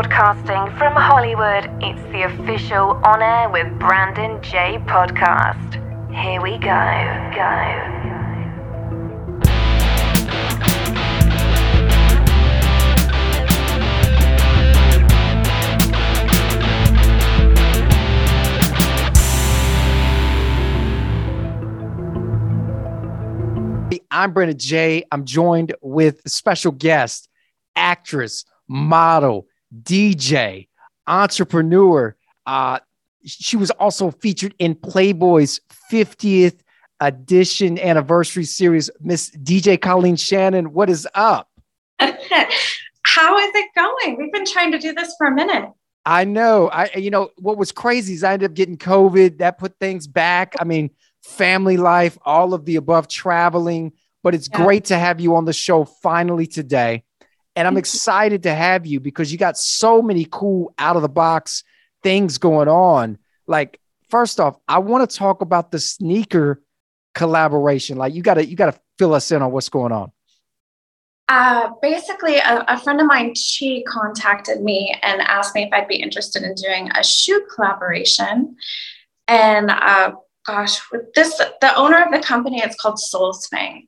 Broadcasting from Hollywood, it's the official On Air with Brandon Jay podcast. Here we go, go. I'm Brandon Jay. I'm joined with special guest, actress, model, DJ, entrepreneur. Uh, she was also featured in Playboy's 50th edition anniversary series. Miss DJ Colleen Shannon, what is up? How is it going? We've been trying to do this for a minute. I know. I you know what was crazy is I ended up getting COVID. That put things back. I mean, family life, all of the above, traveling. But it's Yeah. great to have you on the show finally today. And I'm excited to have you because you got so many cool out of the box things going on. Like, first off, I want to talk about the sneaker collaboration. Like, you gotta you gotta fill us in on what's going on. Uh, basically, a, a friend of mine, she contacted me and asked me if I'd be interested in doing a shoe collaboration. And uh, gosh, with this, the owner of the company, it's called Soul Swing.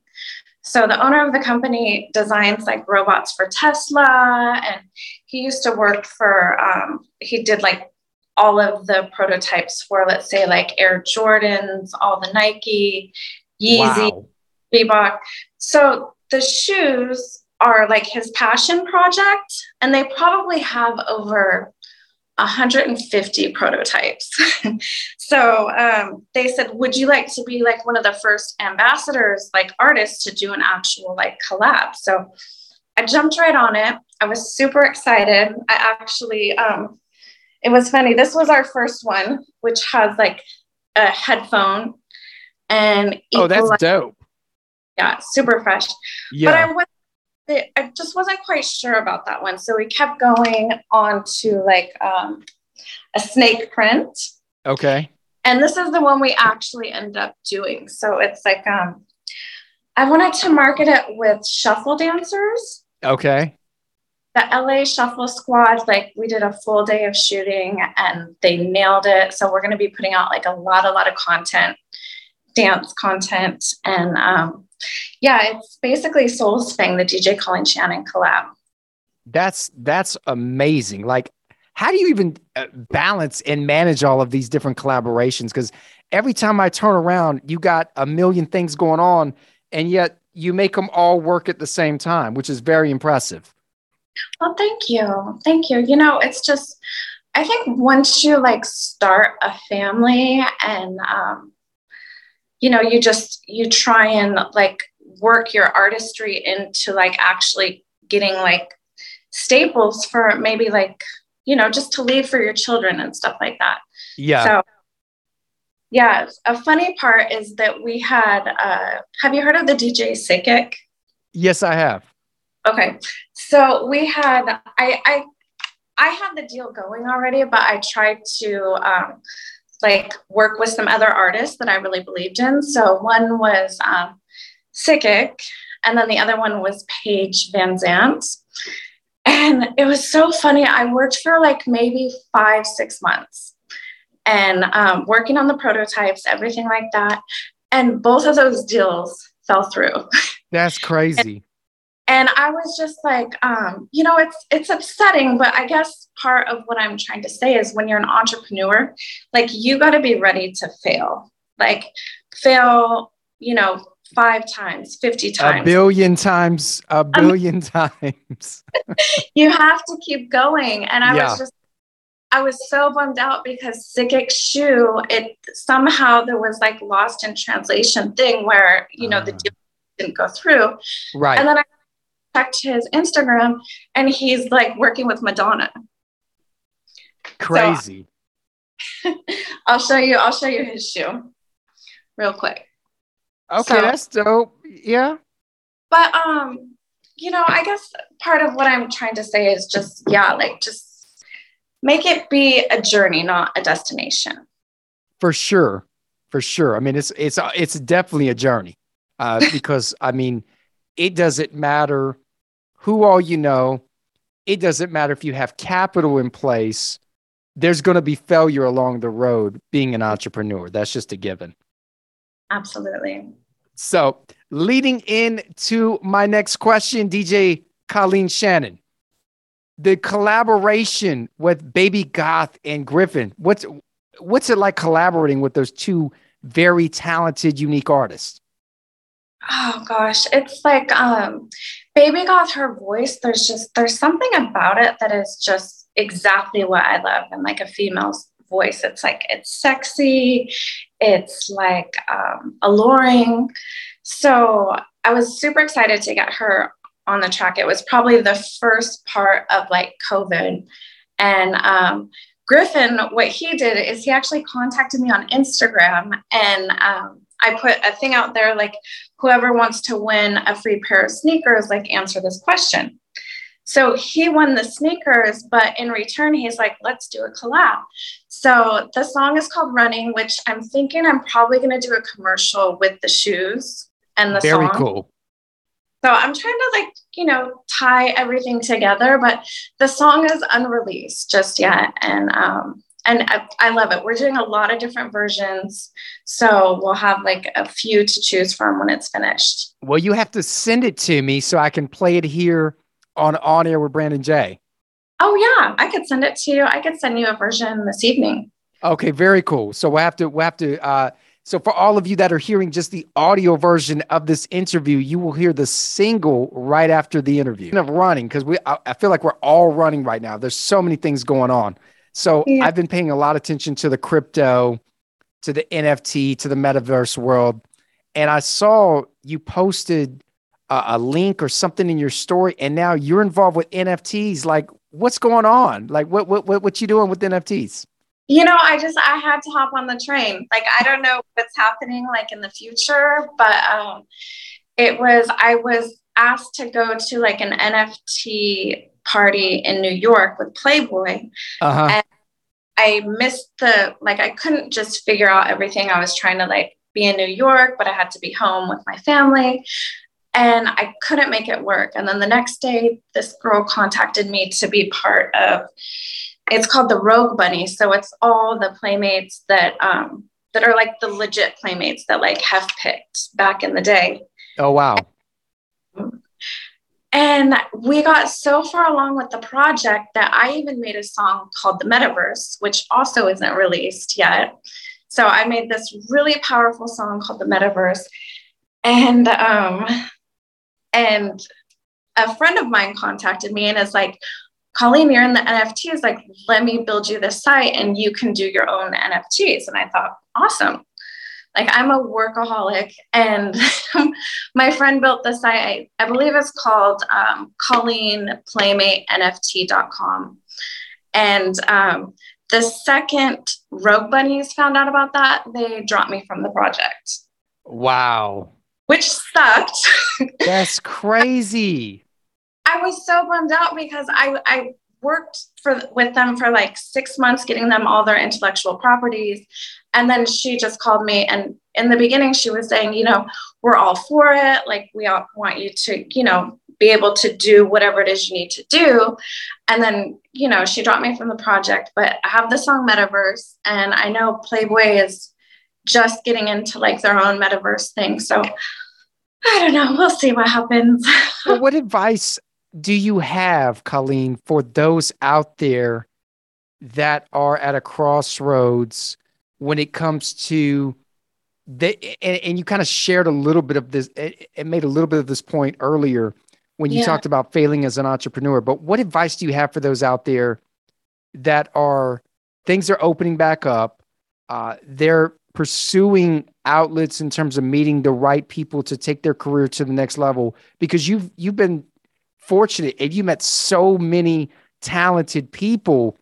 So the owner of the company designs like robots for Tesla, and he used to work for. Um, he did like all of the prototypes for, let's say, like Air Jordans, all the Nike, Yeezy. Wow. Reebok. So the shoes are like his passion project, and they probably have over 150 prototypes. so um, they said, Would you like to be like one of the first ambassadors, like artists, to do an actual like collab? So I jumped right on it. I was super excited. I actually, um, it was funny. This was our first one, which has like a headphone and Oh, that's equali- dope. yeah, super fresh. But Yeah. I was I just wasn't quite sure about that one. So we kept going on to like um, a snake print. okay. And this is the one we actually end up doing. So it's like um I wanted to market it with shuffle dancers. Okay. The LA Shuffle Squad, like we did a full day of shooting and they nailed it. So we're going to be putting out like a lot, a lot of content, dance content. And um, yeah, it's basically Soul Swing, the DJ Colleen Shannon collab. That's that's amazing. Like, how do you even uh, balance and manage all of these different collaborations? Because every time I turn around, you got a million things going on, and yet you make them all work at the same time, which is very impressive. Well, thank you. Thank you. You know, it's just, I think once you like start a family and, um, you know, you just, you try and like work your artistry into like actually getting like staples for maybe like, you know, just to leave for your children and stuff like that. Yeah. So, yeah, a funny part is that we had, uh, have you heard of the DJ Sickick? yes, I have. Okay, so we had I I I had the deal going already, but I tried to um, like work with some other artists that I really believed in. So one was um, and then the other one was Paige VanZant. And it was so funny. I worked for like maybe five, six months and um, working on the prototypes, everything like that. And both of those deals fell through. That's crazy. And i was just like um, you know it's it's upsetting but i guess part of what i'm trying to say is when you're an entrepreneur like you got to be ready to fail like fail you know five times 50 times A billion times, a billion times. you have to keep going and i Yeah. was just i was so bummed out because Sickick shoe it somehow there was like lost in translation thing where you know the Ah. deal didn't go through Right. And then I checked his Instagram and he's like working with Madonna. crazy. I'll show you, I'll show you his shoe real quick. okay, so- that's dope. Yeah. But um, you know, I guess part of what I'm trying to say is just, yeah, like just make it be a journey, not a destination. for sure for sure i mean it's it's it's definitely a journey uh because i mean it doesn't matter who all you know it doesn't matter if you have capital in place, there's going to be failure along the road being an entrepreneur. That's just a given. Absolutely. So, leading into my next question, DJ Colleen Shannon, the collaboration with Baby Goth and Griffin. What's what's it like collaborating with those two very talented, unique artists? Oh gosh, it's like um Baby Goth, her voice, there's just there's something about it that is just exactly what I love and like a female's voice. It's like it's sexy, it's like um, alluring. So I was super excited to get her on the track. It was probably the first part of like COVID. And um, Griffin, what he did is he actually contacted me on Instagram and um, I put a thing out there like, whoever wants to win a free pair of sneakers, like, answer this question. So he won the sneakers, but in return, he's like, let's do a collab. So the song is called Running, which I'm thinking I'm probably going to do a commercial with the shoes and the Very song. cool. So I'm trying to like, you know, tie everything together, but the song is unreleased just yet. And um, and I, I, love it. We're doing a lot of different versions. So we'll have like a few to choose from when it's finished. Well, you have to send it to me so I can play it here on on air with Brandon Jay. Oh yeah, I could send it to you. I could send you a version this evening. Okay, very cool. So we'll have to we'll have to uh so for all of you that are hearing just the audio version of this interview, you will hear the single right after the interview. Of running because we I, I, feel like we're all running right now. There's so many things going on. So yeah. I've been paying a lot of attention to the crypto, to the NFT, to the metaverse world, and I saw you posted a, a link or something in your story, and now you're involved with NFTs. Like, what's going on? Like, what what what, what you doing with NFTs? You know, I just I had to hop on the train. Like, I don't know what's happening like in the future, but um, it was I was asked to go to like an NFT party in New York with Playboy. Uh-huh. And I missed the like I couldn't just figure out everything. I was trying to like be in New York, but I had to be home with my family and I couldn't make it work. And then the next day, this girl contacted me to be part of. It's called the Rogue Bunny, so it's all the playmates that um, that are like the legit playmates that like have picked back in the day. Oh wow! And we got so far along with the project that I even made a song called The Metaverse, which also isn't released yet. So I made this really powerful song called The Metaverse. And um, and a friend of mine contacted me and is like, Colleen, you're in the NFTs. Like, let me build you this site and you can do your own NFTs. And I thought, awesome. Like, I'm a workaholic. And my friend built the site, I, I believe it's called um, ColleenPlaymateNFT.com. And um, the second Rogue Bunnies found out about that, they dropped me from the project. Wow which sucked. That's crazy. I was so bummed out because I, I worked for with them for like six months getting them all their intellectual properties and then she just called me and in the beginning she was saying you know we're all for it like we all want you to you know be able to do whatever it is you need to do and then you know she dropped me from the project but i have the song metaverse and i know playboy is just getting into like their own metaverse thing so I don't know. We'll see what happens. well, what advice do you have, Colleen, for those out there that are at a crossroads when it comes to the and, and you kind of shared a little bit of this it, it, made a little bit of this point earlier when you yeah. talked about failing as an entrepreneur but what advice do you have for those out there that are things are opening back up uh, they're pursuing outlets in terms of meeting the right people to take their career to the next level because you've you've been fortunate and you met so many talented people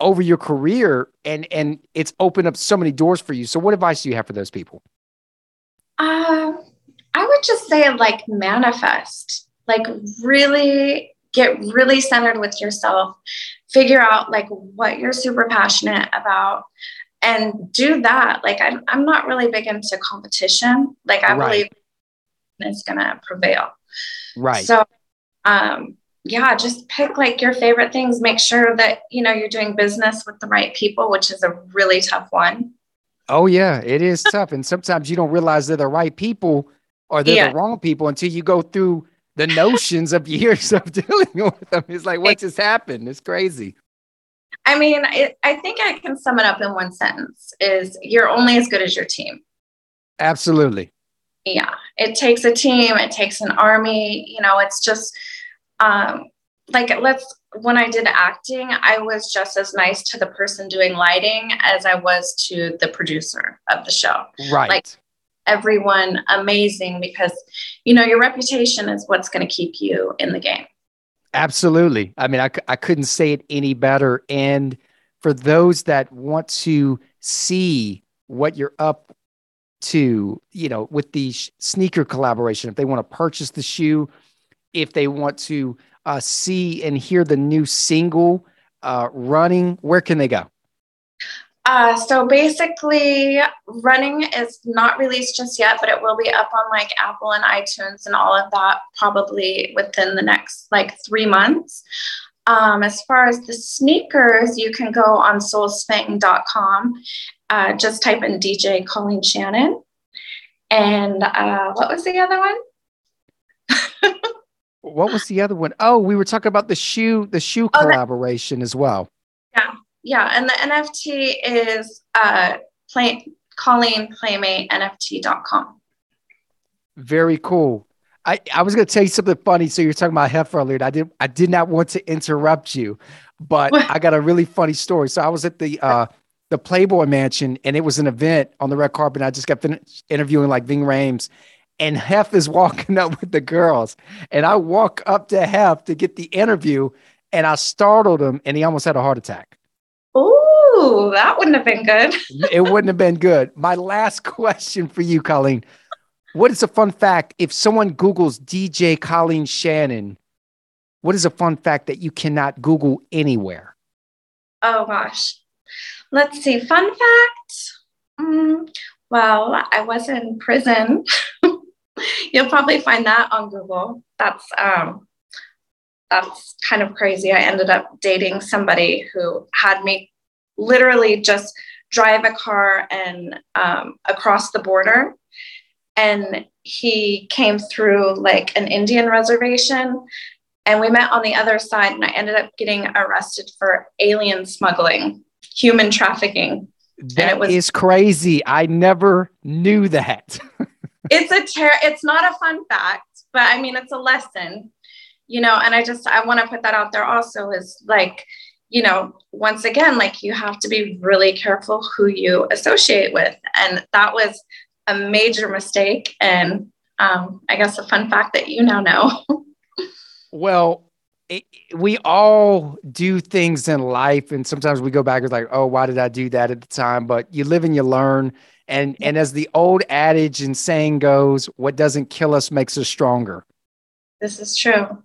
over your career and and it's opened up so many doors for you so what advice do you have for those people uh, i would just say like manifest like really get really centered with yourself figure out like what you're super passionate about and do that. Like I'm, I'm not really big into competition. Like I right. believe it's gonna prevail. Right. So um yeah, just pick like your favorite things. Make sure that, you know, you're doing business with the right people, which is a really tough one. Oh yeah, it is tough. And sometimes you don't realize they're the right people or they're Yeah. the wrong people until you go through the notions of years of dealing with them. It's like, what just happened? It's crazy. I mean, it, I think I can sum it up in one sentence is you're only as good as your team. Absolutely. yeah it takes a team it takes an army you know it's just um like let's when i did acting i was just as nice to the person doing lighting as i was to the producer of the show Right. Like- everyone amazing because you know your reputation is what's going to keep you in the game Absolutely. I mean, I, I couldn't say it any better. And for those that want to see what you're up to, you know, with the sh- sneaker collaboration, if they want to purchase the shoe, if they want to uh, see and hear the new single uh, running, where can they go? Uh, so basically, running is not released just yet, but it will be up on like Apple and iTunes and all of that probably within the next like three months. Um, as far as the sneakers, you can go on soulsfang.com. Uh, just type in DJ Colleen Shannon. And uh, what was the other one? What was the other one? Oh, we were talking about the shoe, the shoe Oh, that- collaboration as well. Yeah, yeah, and the NFT is uh, play, Colleen Playmate NFT.com. Very cool. I, I was going to tell you something funny. So you're talking about Hef earlier. and I did I did not want to interrupt you, but? I got a really funny story. So I was at the uh, the Playboy Mansion, and it was an event on the red carpet. And I just got finished interviewing like Ving Rhames, and Hef is walking up with the girls, and I walk up to Hef to get the interview, and I startled him, and he almost had a heart attack. Ooh, that wouldn't have been good. it wouldn't have been good. My last question for you, Colleen. What is a fun fact? If someone Googles DJ Colleen Shannon, what is a fun fact that you cannot Google anywhere? Oh gosh. Let's see. Fun fact. Mm, well, I was in prison. You'll probably find that on Google. That's um that's kind of crazy. I ended up dating somebody who had me literally just drive a car and um, across the border. And he came through like an Indian reservation and we met on the other side and i ended up getting arrested for alien smuggling human trafficking That is was- crazy. I never knew that. it's a ter- it's not a fun fact but i mean it's a lesson you know and i just i want to put that out there also is like you know once again like you have to be really careful who you associate with and that was a major mistake and um, i guess a fun fact that you now know well, it, we all do things in life, and sometimes we go back and like, oh, why did I do that at the time? But you live and you learn. And and as the old adage and saying goes, what doesn't kill us makes us stronger. this is true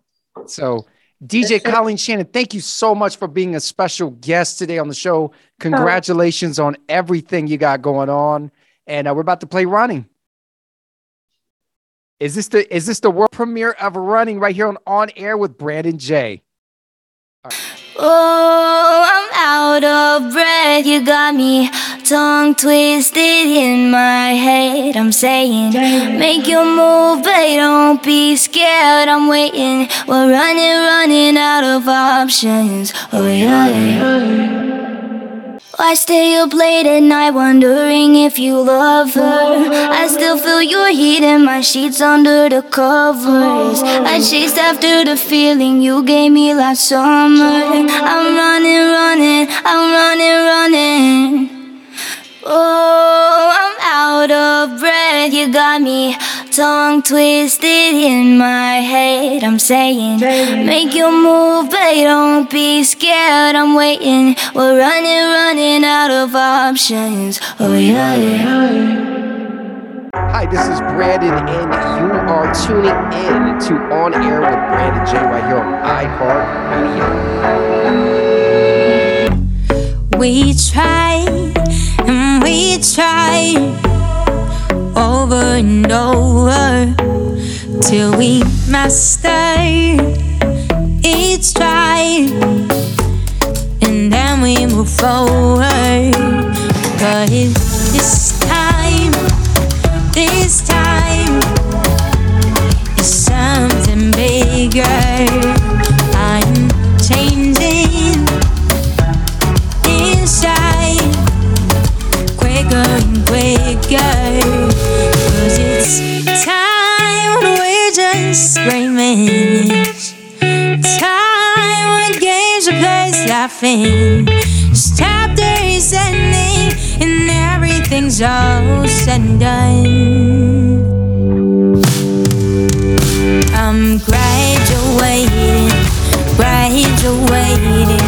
So, DJ This is- Colleen Shannon, thank you so much for being a special guest today on the show. Congratulations on everything you got going on, and uh, we're about to play running. Is this the is this the world premiere of running right here on on air with Brandon Jay? Oh, I'm out of breath. You got me tongue twisted in my head. I'm saying, make your move, but don't be scared. I'm waiting. We're running, running out of options. Oh, yeah. I stay up late at night wondering if you love her. I still feel your heat in my sheets under the covers. I chased after the feeling you gave me last summer. I'm running, running, I'm running, running. Oh, I'm out of breath. You got me tongue twisted in my head. I'm saying, make your move, but don't be scared. I'm waiting. We're running, running out of options. Oh, yeah, yeah. Hi, this is Brandon, and you are tuning in to On Air with Brandon Jay right here on iHeartRadio. We try and we try over and over till we master each try, and then we move forward. Cause was all said and done. I'm graduating, graduating.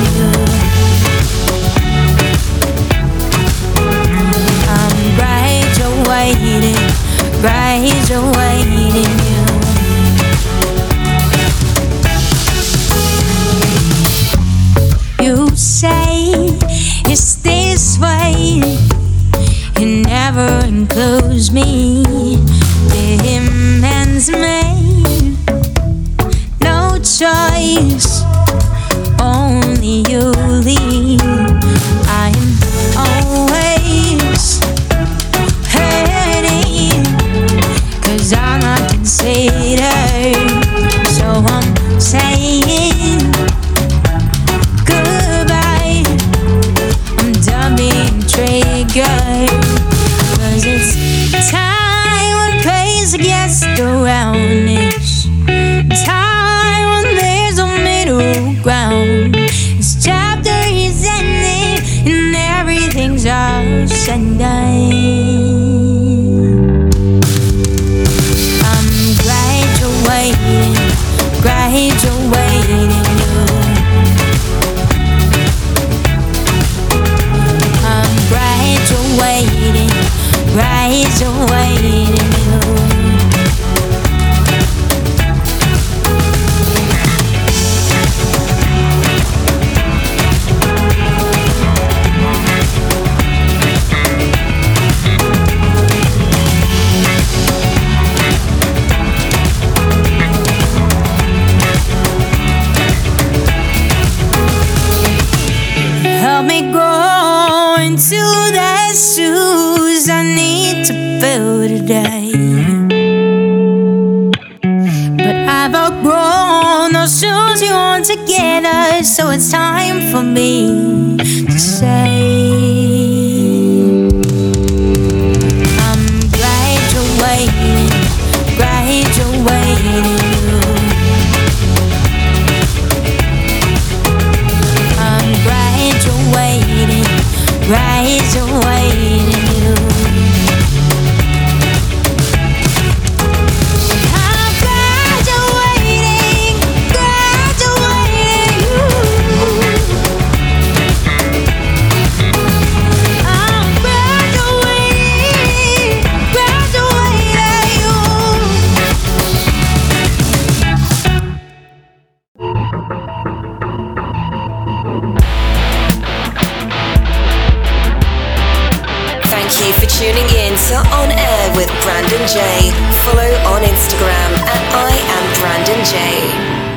Thank. to the shoes I need to fill today. But I've outgrown those shoes you want to get us. so it's time for me.